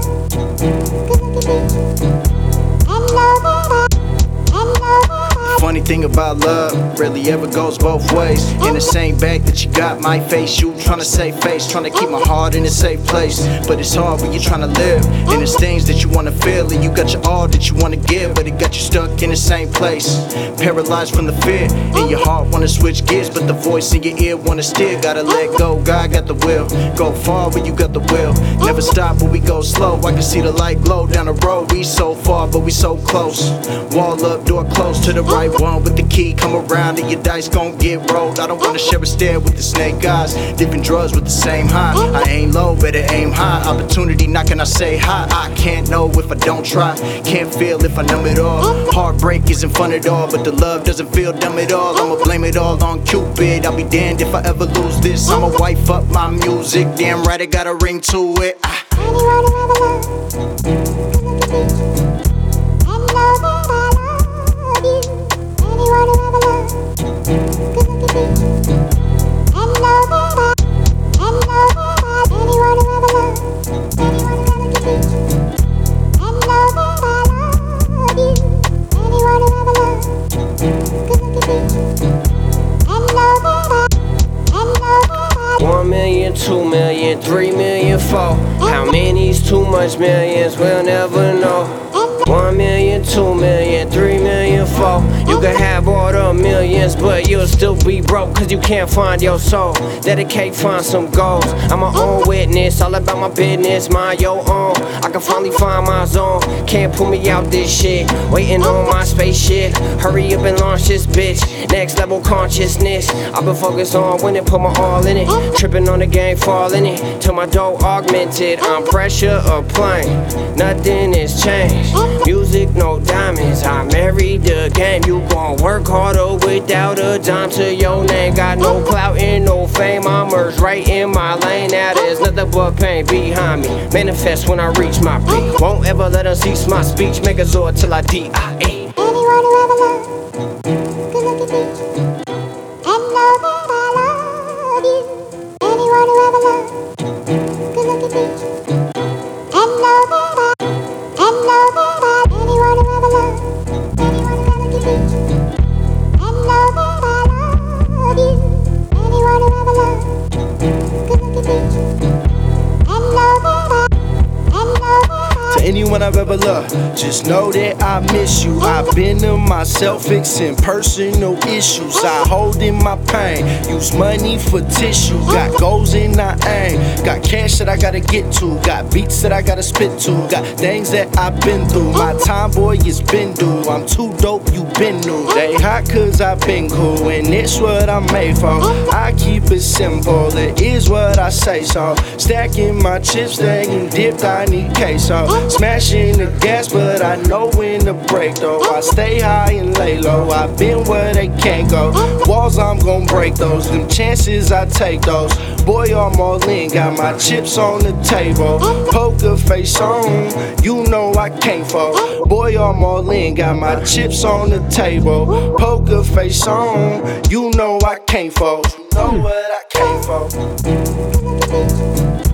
Funny thing about love, really ever goes both ways. In the same bag that you got my face, you tryna save face, tryna keep my heart in a safe place. But it's hard when you're tryna live, and it's things that you wanna feel, and you got your all that you wanna give, but it got you stuck in the same place. Paralyzed from the fear, and your heart wanna switch gears, but the voice in your ear wanna steer. Gotta let go, God got the will. Go far when you got the will. Never stop when we go slow. I can see the light glow down the road. We so far, but we so close. Wall up, door closed to the right one with the key. Come around and your dice gon' get rolled. I don't wanna share a stare with the snake eyes. Dipping drugs with the same high. I ain't low, better aim high. Opportunity knocking, I say hi. I can't know if I don't try. Can't feel if I numb it all. Heartbreak isn't fun at all, but the love doesn't feel dumb at all. I'ma blame it all on Cupid. I'll be damned if I ever lose this. I'ma wife up my music. Damn right, it got a ring to it. Ah. Two million, three million, four. How many's too much millions? We'll never know. One million, two million, three million, four. You can have all the millions, but you'll still be broke cause you can't find your soul. Dedicate, find some goals. I'm my own witness, all about my business, mind your own. I can finally find my zone. Can't pull me out this shit. Waiting on my spaceship. Hurry up and launch this bitch. Next level consciousness. I've been focused on winning, put my all in it. Tripping on the game, fall in it. Till my dough augmented. I'm pressure applying. Nothing has changed. Music, no diamonds. I married the game. You gon' work harder without a dime to your name. Got no clout and no fame. I'm merged right in my lane. Now there's nothing but pain behind me. Manifest when I reach my peak. Won't ever let them cease my speech. Make a zord till I D Anyone I've ever loved, just know that I miss you. I've been to myself fixing personal issues. I hold in my pain, use money for tissue. Got goals and I aim. Got cash that I gotta get to. Got beats that I gotta spit to. Got things that I've been through. My time, boy, is been due. I'm too dope, you been new. They hot cause I've been cool, and it's what I'm made for. I keep simple, it is what I say so. Stacking my chips, staying dipped, I need queso. Smashing the gas, but I know when to brake though. I stay high and lay low. I've been where they can't go. Walls, I'm gon' break those. Them chances, I take those. Boy, I'm all in, got my chips on the table. Poker face on, you know I can't fall. Boy, I'm all in, got my chips on the table. Poker face on, you know I can't. You know what I can't